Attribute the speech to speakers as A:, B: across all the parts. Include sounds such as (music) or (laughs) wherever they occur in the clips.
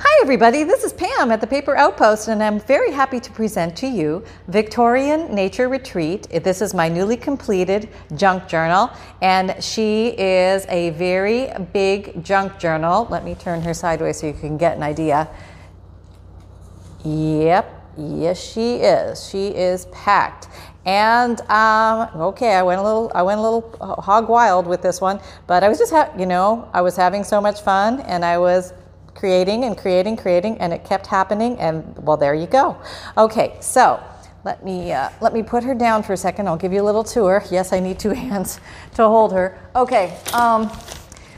A: Hi, everybody. This is Pam at the Paper Outpost, and I'm very happy to present to you Victorian Nature Retreat. This is my newly completed junk journal, and she is a very big junk journal. Let me turn her sideways so you can get an idea. Yep, yes, she is. She is packed. And um, okay, I went a little, I went a little hog wild with this one, but I was just, you know, I was having so much fun, and I was creating and creating, creating, and it kept happening. And well, there you go. Okay, so let me uh, let me put her down for a second. I'll give you a little tour. Yes, I need two (laughs) hands to hold her. Okay. Um,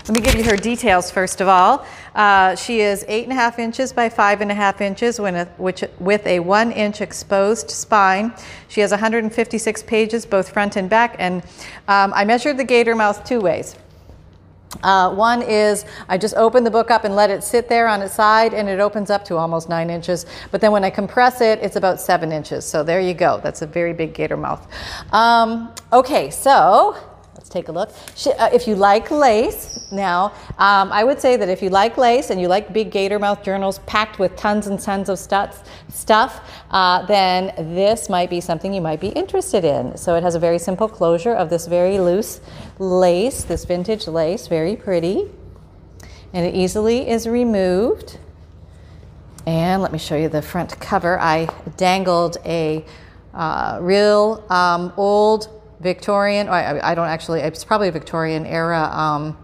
A: let me give you her details first of all. Uh, she is eight and a half inches by five and a half inches a, which, with a one inch exposed spine. She has 156 pages, both front and back, and um, I measured the gator mouth two ways. Uh, one is I just open the book up and let it sit there on its side, and it opens up to almost nine inches. But then when I compress it, it's about seven inches. So there you go. That's a very big gator mouth. Um, okay, so take a look. Uh, if you like lace, now um, I would say that if you like lace and you like big gator mouth journals packed with tons and tons of stuff, stuff uh, then this might be something you might be interested in. So it has a very simple closure of this very loose lace, this vintage lace, very pretty. And it easily is removed. And let me show you the front cover. I dangled a uh, real um, old Victorian, I, I, don't actually, it's probably a Victorian era um,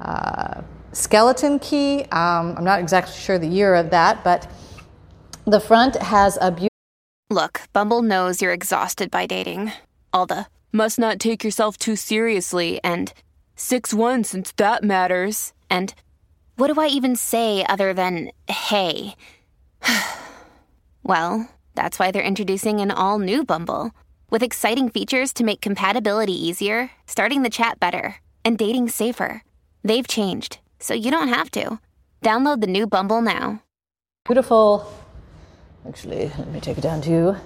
A: uh, skeleton key. Um, I'm not exactly sure the year of that, but the front has a beautiful.
B: Look, Bumble knows you're exhausted by dating. All the must not take yourself too seriously and 6 1 since that matters. And what do I even say other than hey? (sighs) well, that's why they're introducing an all new Bumble. With exciting features to make compatibility easier, starting the chat better, and dating safer. They've changed, so you don't have to. Download the new Bumble now.
A: Beautiful. Actually, let me take it down to you.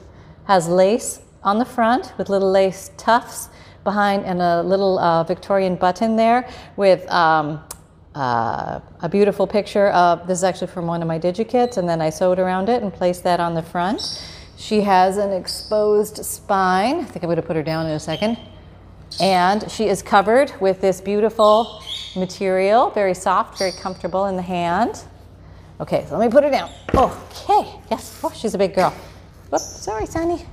A: Has lace on the front with little lace tufts behind and a little uh, Victorian button there with um, uh, a beautiful picture of this is actually from one of my digikits, and then I sewed around it and placed that on the front. She has an exposed spine. I think I'm going to put her down in a second. And she is covered with this beautiful material, very soft, very comfortable in the hand. Okay, so let me put her down. Okay, yes, oh, she's a big girl. Whoops, sorry, Sunny.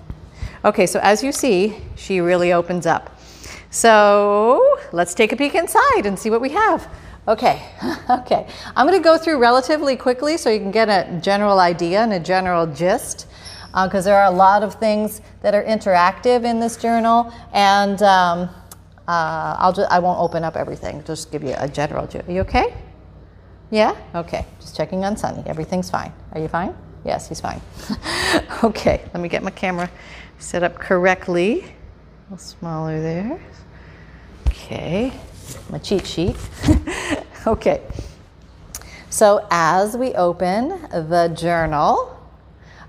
A: Okay, so as you see, she really opens up. So let's take a peek inside and see what we have. Okay, (laughs) okay. I'm going to go through relatively quickly so you can get a general idea and a general gist because uh, there are a lot of things that are interactive in this journal, and um, uh, I'll just, I won't open up everything. Just give you a general. Are you okay? Yeah. Okay. Just checking on Sunny. Everything's fine. Are you fine? Yes, he's fine. (laughs) okay. Let me get my camera set up correctly. A little smaller there. Okay. My cheat sheet. (laughs) okay. So as we open the journal,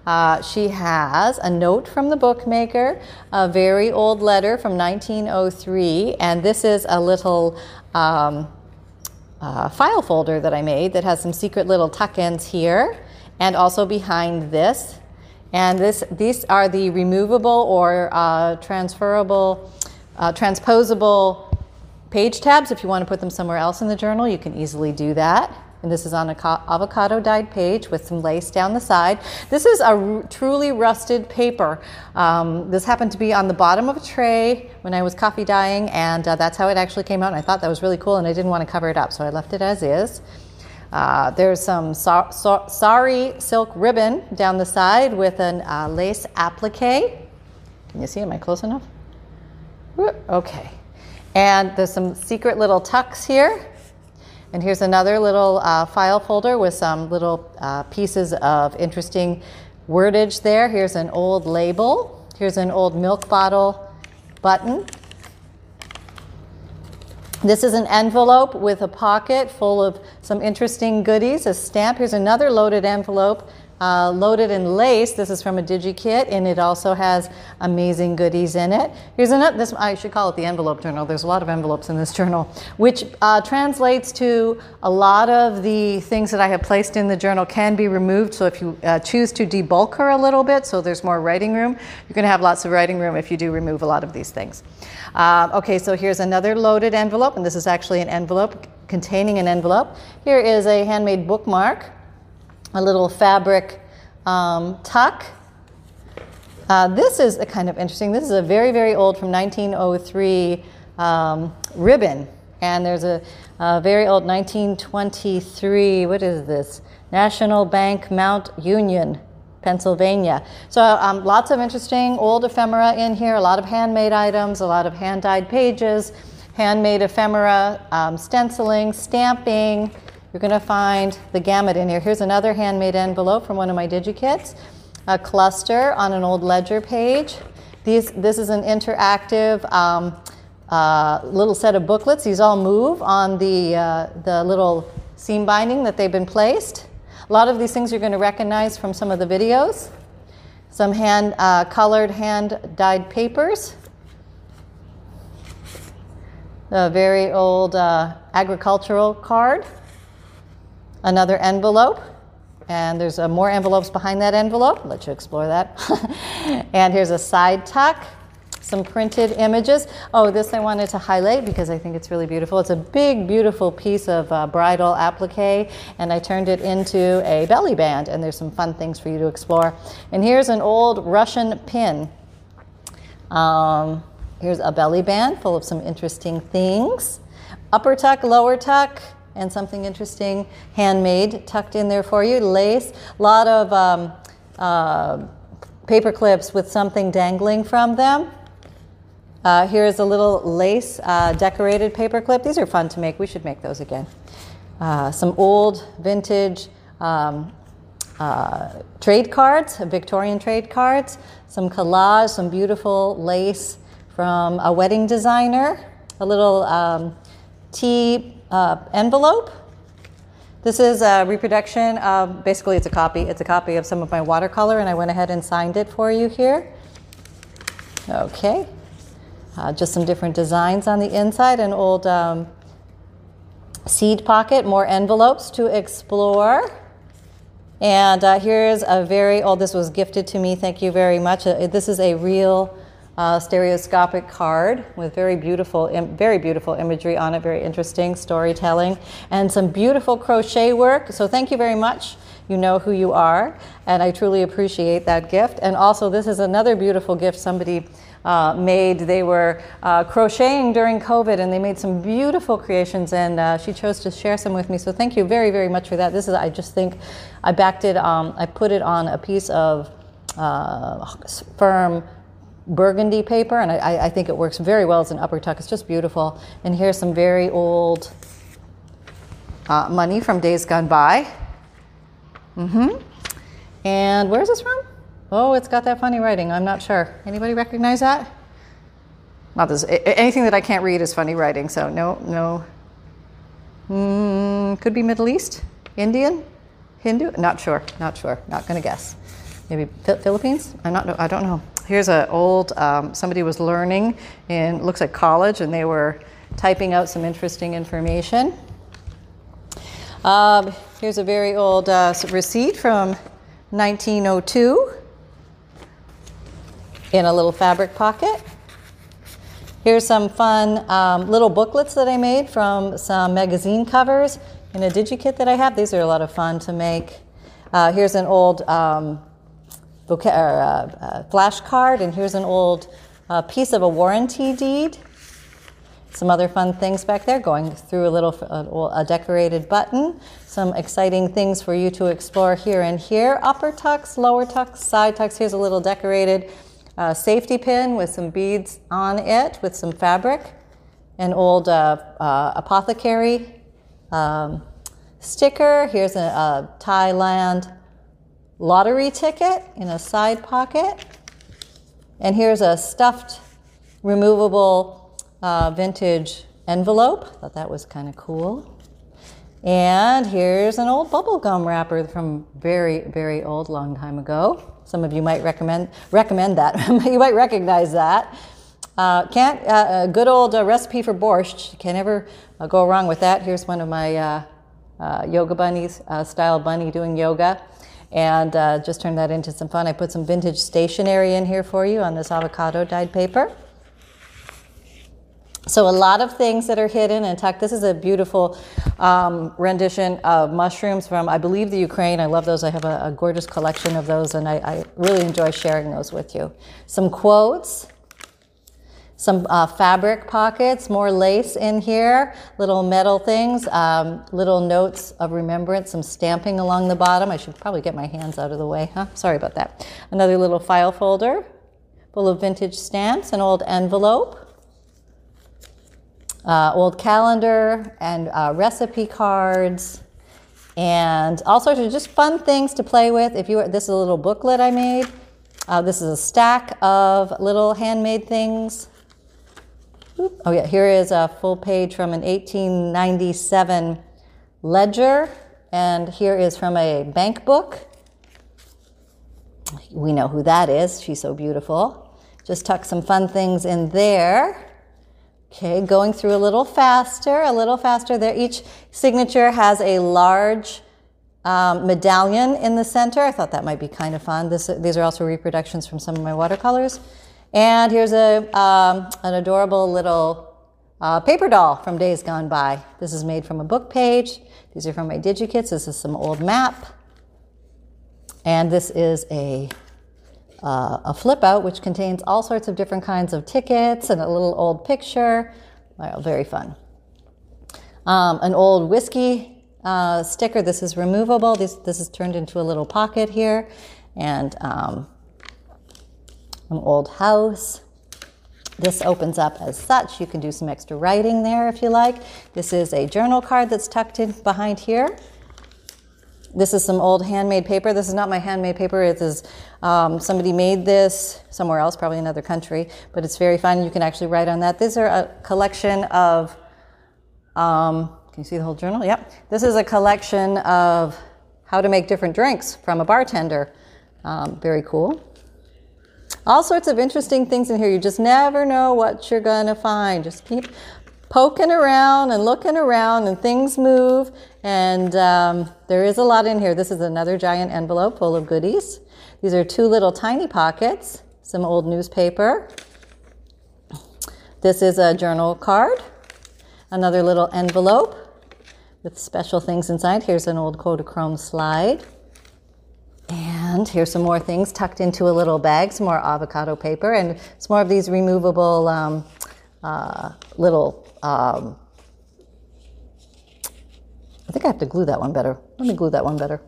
A: uh, she has a note from the bookmaker, a very old letter from 1903, and this is a little um, uh, file folder that I made that has some secret little tuck ins here and also behind this. And this, these are the removable or uh, transferable, uh, transposable page tabs. If you want to put them somewhere else in the journal, you can easily do that and this is on an avocado dyed page with some lace down the side. This is a truly rusted paper. Um, this happened to be on the bottom of a tray when I was coffee dyeing, and uh, that's how it actually came out. And I thought that was really cool, and I didn't want to cover it up, so I left it as is. Uh, there's some so- so- sari silk ribbon down the side with an uh, lace applique. Can you see? Am I close enough? Okay. And there's some secret little tucks here. And here's another little uh, file folder with some little uh, pieces of interesting wordage there. Here's an old label. Here's an old milk bottle button. This is an envelope with a pocket full of some interesting goodies, a stamp. Here's another loaded envelope uh, loaded in lace. This is from a DigiKit, and it also has amazing goodies in it. Here's another. This I should call it the envelope journal. There's a lot of envelopes in this (laughs) journal, which uh, translates to a lot of the things that I have placed in the journal can be removed. So if you uh, choose to debulk her a little bit, so there's more writing room, you're going to have lots of writing room if you do remove a lot of these things. Uh, okay, so here's another loaded envelope, and this is actually an envelope containing an envelope. Here is a handmade bookmark a little fabric um, tuck. Uh, this is a kind of interesting. This is a very, very old from 1903 um, ribbon. And there's a, a, very old 1923, what is this? National Bank Mount Union, Pennsylvania. So um, lots of interesting old ephemera in here, a lot of handmade items, a lot of hand dyed pages, handmade ephemera, um, stenciling, stamping, you're going to find the gamut in here. Here's another handmade envelope from one of my DigiKits, a cluster on an old ledger page. These, this is an interactive um, uh, little set of booklets. These all move on the, uh, the little seam binding that they've been placed. A lot of these things you're going to recognize from some of the videos. Some hand uh, colored, hand dyed papers. A very old uh, agricultural card another envelope, and there's uh, more envelopes behind that envelope. I'll let you explore that. (laughs) and here's a side tuck, some printed images. Oh, this I wanted to highlight because I think it's really beautiful. It's a big, beautiful piece of uh, bridal applique, and I turned it into a belly band, and there's some fun things for you to explore. And here's an old Russian pin. Um, here's a belly band full of some interesting things. Upper tuck, lower tuck, and something interesting handmade tucked in there for you. Lace, a lot of um, uh, paper clips with something dangling from them. Uh, here's a little lace uh, decorated paper clip. These are fun to make. We should make those again. Uh, some old vintage um, uh, trade cards, Victorian trade cards, some collage, some beautiful lace from a wedding designer, a little um, tea uh, envelope. This is a reproduction. Of, basically, it's a copy. It's a copy of some of my watercolor, and I went ahead and signed it for you here. Okay. Uh, just some different designs on the inside. An old um, seed pocket, more envelopes to explore. And uh, here's a very old, this was gifted to me, thank you very much. Uh, this is a real uh, stereoscopic card with very beautiful, Im- very beautiful imagery on it, very interesting storytelling, and some beautiful crochet work. So thank you very much. You know who you are, and I truly appreciate that gift. And also, this is another beautiful gift somebody uh, made. They were uh, crocheting during COVID, and they made some beautiful creations. And uh, she chose to share some with me. So thank you very, very much for that. This is, I just think, I backed it. Um, I put it on a piece of uh, firm burgundy paper, and I, I, think it works very well as an upper tuck. It's just beautiful. And here's some very old uh, money from days gone by. Mm-hmm. And where's this from? Oh, it's got that funny writing. I'm not sure. Anybody recognize that? Not this. Anything that I can't read is funny writing. So no, no. Mm, could be Middle East, Indian, Hindu. Not sure. Not sure. Not going to guess. Maybe Philippines. I'm not. I don't know here's an old, um, somebody was learning in, looks like college, and they were typing out some interesting information. Um, here's a very old uh, receipt from 1902 in a little fabric pocket. Here's some fun um, little booklets that I made from some magazine covers in a DigiKit that I have. These are a lot of fun to make. Uh, here's an old um, or, uh, uh, flashcard, and here's an old uh, piece of a warranty deed. Some other fun things back there, going through a little a decorated button. Some exciting things for you to explore here and here. Upper tucks, lower tucks, side tucks. Here's a little decorated uh, safety pin with some beads on it with some fabric. An old uh, uh, apothecary um, sticker. Here's a, a Thailand lottery ticket in a side pocket. And here's a stuffed, removable uh, vintage envelope. Thought that was kind of cool. And here's an old bubble gum wrapper from very, very old, long time ago. Some of you might recommend recommend that. (laughs) you might recognize that. Uh, can't uh, a good old uh, recipe for borscht. Can never uh, go wrong with that. Here's one of my uh, uh, yoga bunnies, style bunny doing yoga, and just turned that into some fun. I put some vintage stationery in here for you on this avocado dyed paper. So a lot of things that are hidden and tucked. This is a beautiful um, rendition of mushrooms from, I believe, the Ukraine. I love those. I have a, a gorgeous collection of those, and I, I, really enjoy sharing those with you. Some quotes, some uh, fabric pockets, more lace in here, little metal things, um, little notes of remembrance, some stamping along the bottom. I should probably get my hands out of the way, huh? Sorry about that. Another little file folder full of vintage stamps, an old envelope uh, old calendar and uh, recipe cards and all sorts of just fun things to play with. If you this is a little booklet I made. Uh, this is a stack of little handmade things. Oh yeah, here is a full page from an 1897 ledger, and here is from a bank book. We know who that is. She's so beautiful. Just tuck some fun things in there. Okay, going through a little faster, a little faster there. Each signature has a large um, medallion in the center. I thought that might be kind of fun. This, these are also reproductions from some of my watercolors. And here's a, um, an adorable little uh, paper doll from days gone by. This is made from a book page. These are from my DigiKits. This is some old map. And this is a uh, a flip out which contains all sorts of different kinds of tickets and a little old picture. Well, very fun. Um, an old whiskey uh, sticker. This is removable. This, this is turned into a little pocket here. And um, an old house. This opens up as such. You can do some extra writing there if you like. This is a journal card that's tucked in behind here. This is some old handmade paper. This is not my handmade paper. It is um, somebody made this somewhere else, probably another country, but it's very fun. You can actually write on that. These are a collection of. Um, can you see the whole journal? Yep. This is a collection of how to make different drinks from a bartender. Um, very cool. All sorts of interesting things in here. You just never know what you're going to find. Just keep poking around and looking around, and things move. And um, there is a lot in here. This is another giant envelope full of goodies. These are two little tiny pockets, some old newspaper. This is a journal card, another little envelope with special things inside. Here's an old Kodachrome slide. And here's some more things tucked into a little bag, some more avocado paper, and some more of these removable um, uh, little um, I think I have to glue that one better. Let me glue that one better.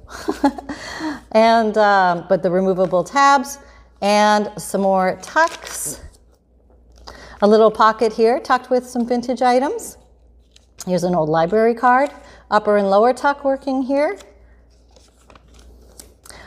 A: (laughs) and, um, but the removable tabs and some more tucks. A little pocket here tucked with some vintage items. Here's an old library card. Upper and lower tuck working here.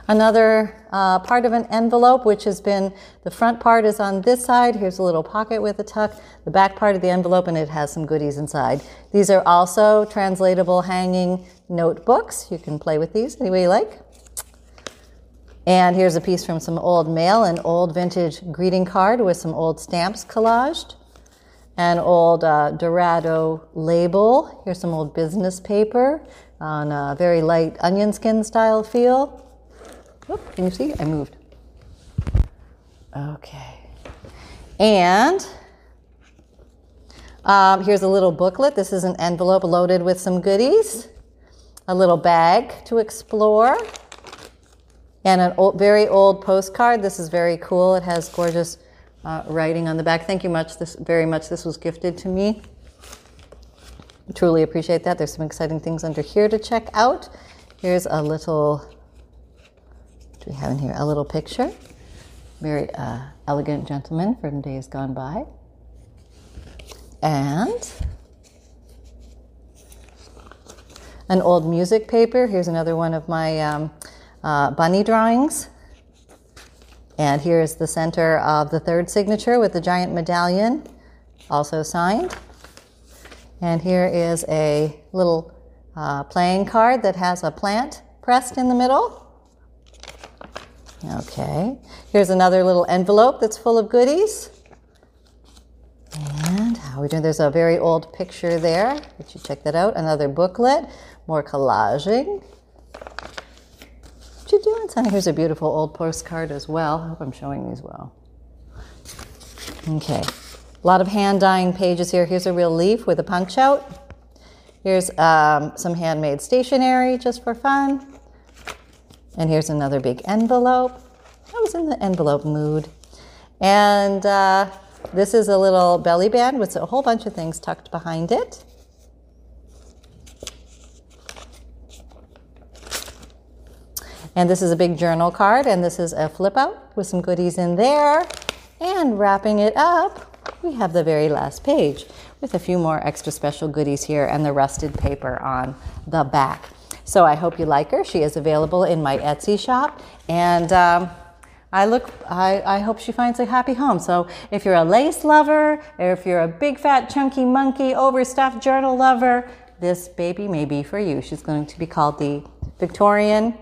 A: Another uh, part of an envelope, which has been the front part is on this side. Here's a little pocket with a tuck. The back part of the envelope, and it has some goodies inside. These are also translatable hanging notebooks. You can play with these any way you like. And here's a piece from some old mail, an old vintage greeting card with some old stamps collaged, an old uh, Dorado label. Here's some old business paper on a very light onion skin style feel. Can you see? I moved. Okay. And um, here's a little booklet. This is an envelope loaded with some goodies, a little bag to explore, and a old, very old postcard. This is very cool. It has gorgeous uh, writing on the back. Thank you much. This very much. This was gifted to me. Truly appreciate that. There's some exciting things under here to check out. Here's a little we have in here? A little picture. Very uh, elegant gentleman from days gone by. And an old music paper. Here's another one of my um, uh, bunny drawings. And here's the center of the third signature with the giant medallion, also signed. And here is a little uh, playing card that has a plant pressed in the middle. Okay, here's another little envelope that's full of goodies. And how are we doing? There's a very old picture there. Let you check that out. Another booklet, more collaging. What you doing, Sunny? Here's a beautiful old postcard as well. I hope I'm showing these well. Okay, a lot of hand dyeing pages here. Here's a real leaf with a punch out. Here's um, some handmade stationery just for fun. And here's another big envelope. I was in the envelope mood. And uh, this is a little belly band with a whole bunch of things tucked behind it. And this is a big journal card, and this is a flip out with some goodies in there. And wrapping it up, we have the very last page with a few more extra special goodies here and the rusted paper on the back. So I hope you like her. She is available in my Etsy shop. And um, I look, I, I hope she finds a happy home. So if you're a lace lover, or if you're a big fat chunky monkey overstuffed journal lover, this baby may be for you. She's going to be called the Victorian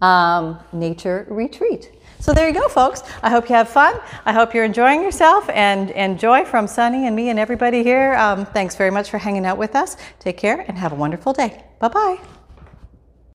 A: um, Nature Retreat. So there you go, folks. I hope you have fun. I hope you're enjoying yourself and and joy from Sunny and me and everybody here. Um, thanks very much for hanging out with us. Take care and have a wonderful day. Bye bye.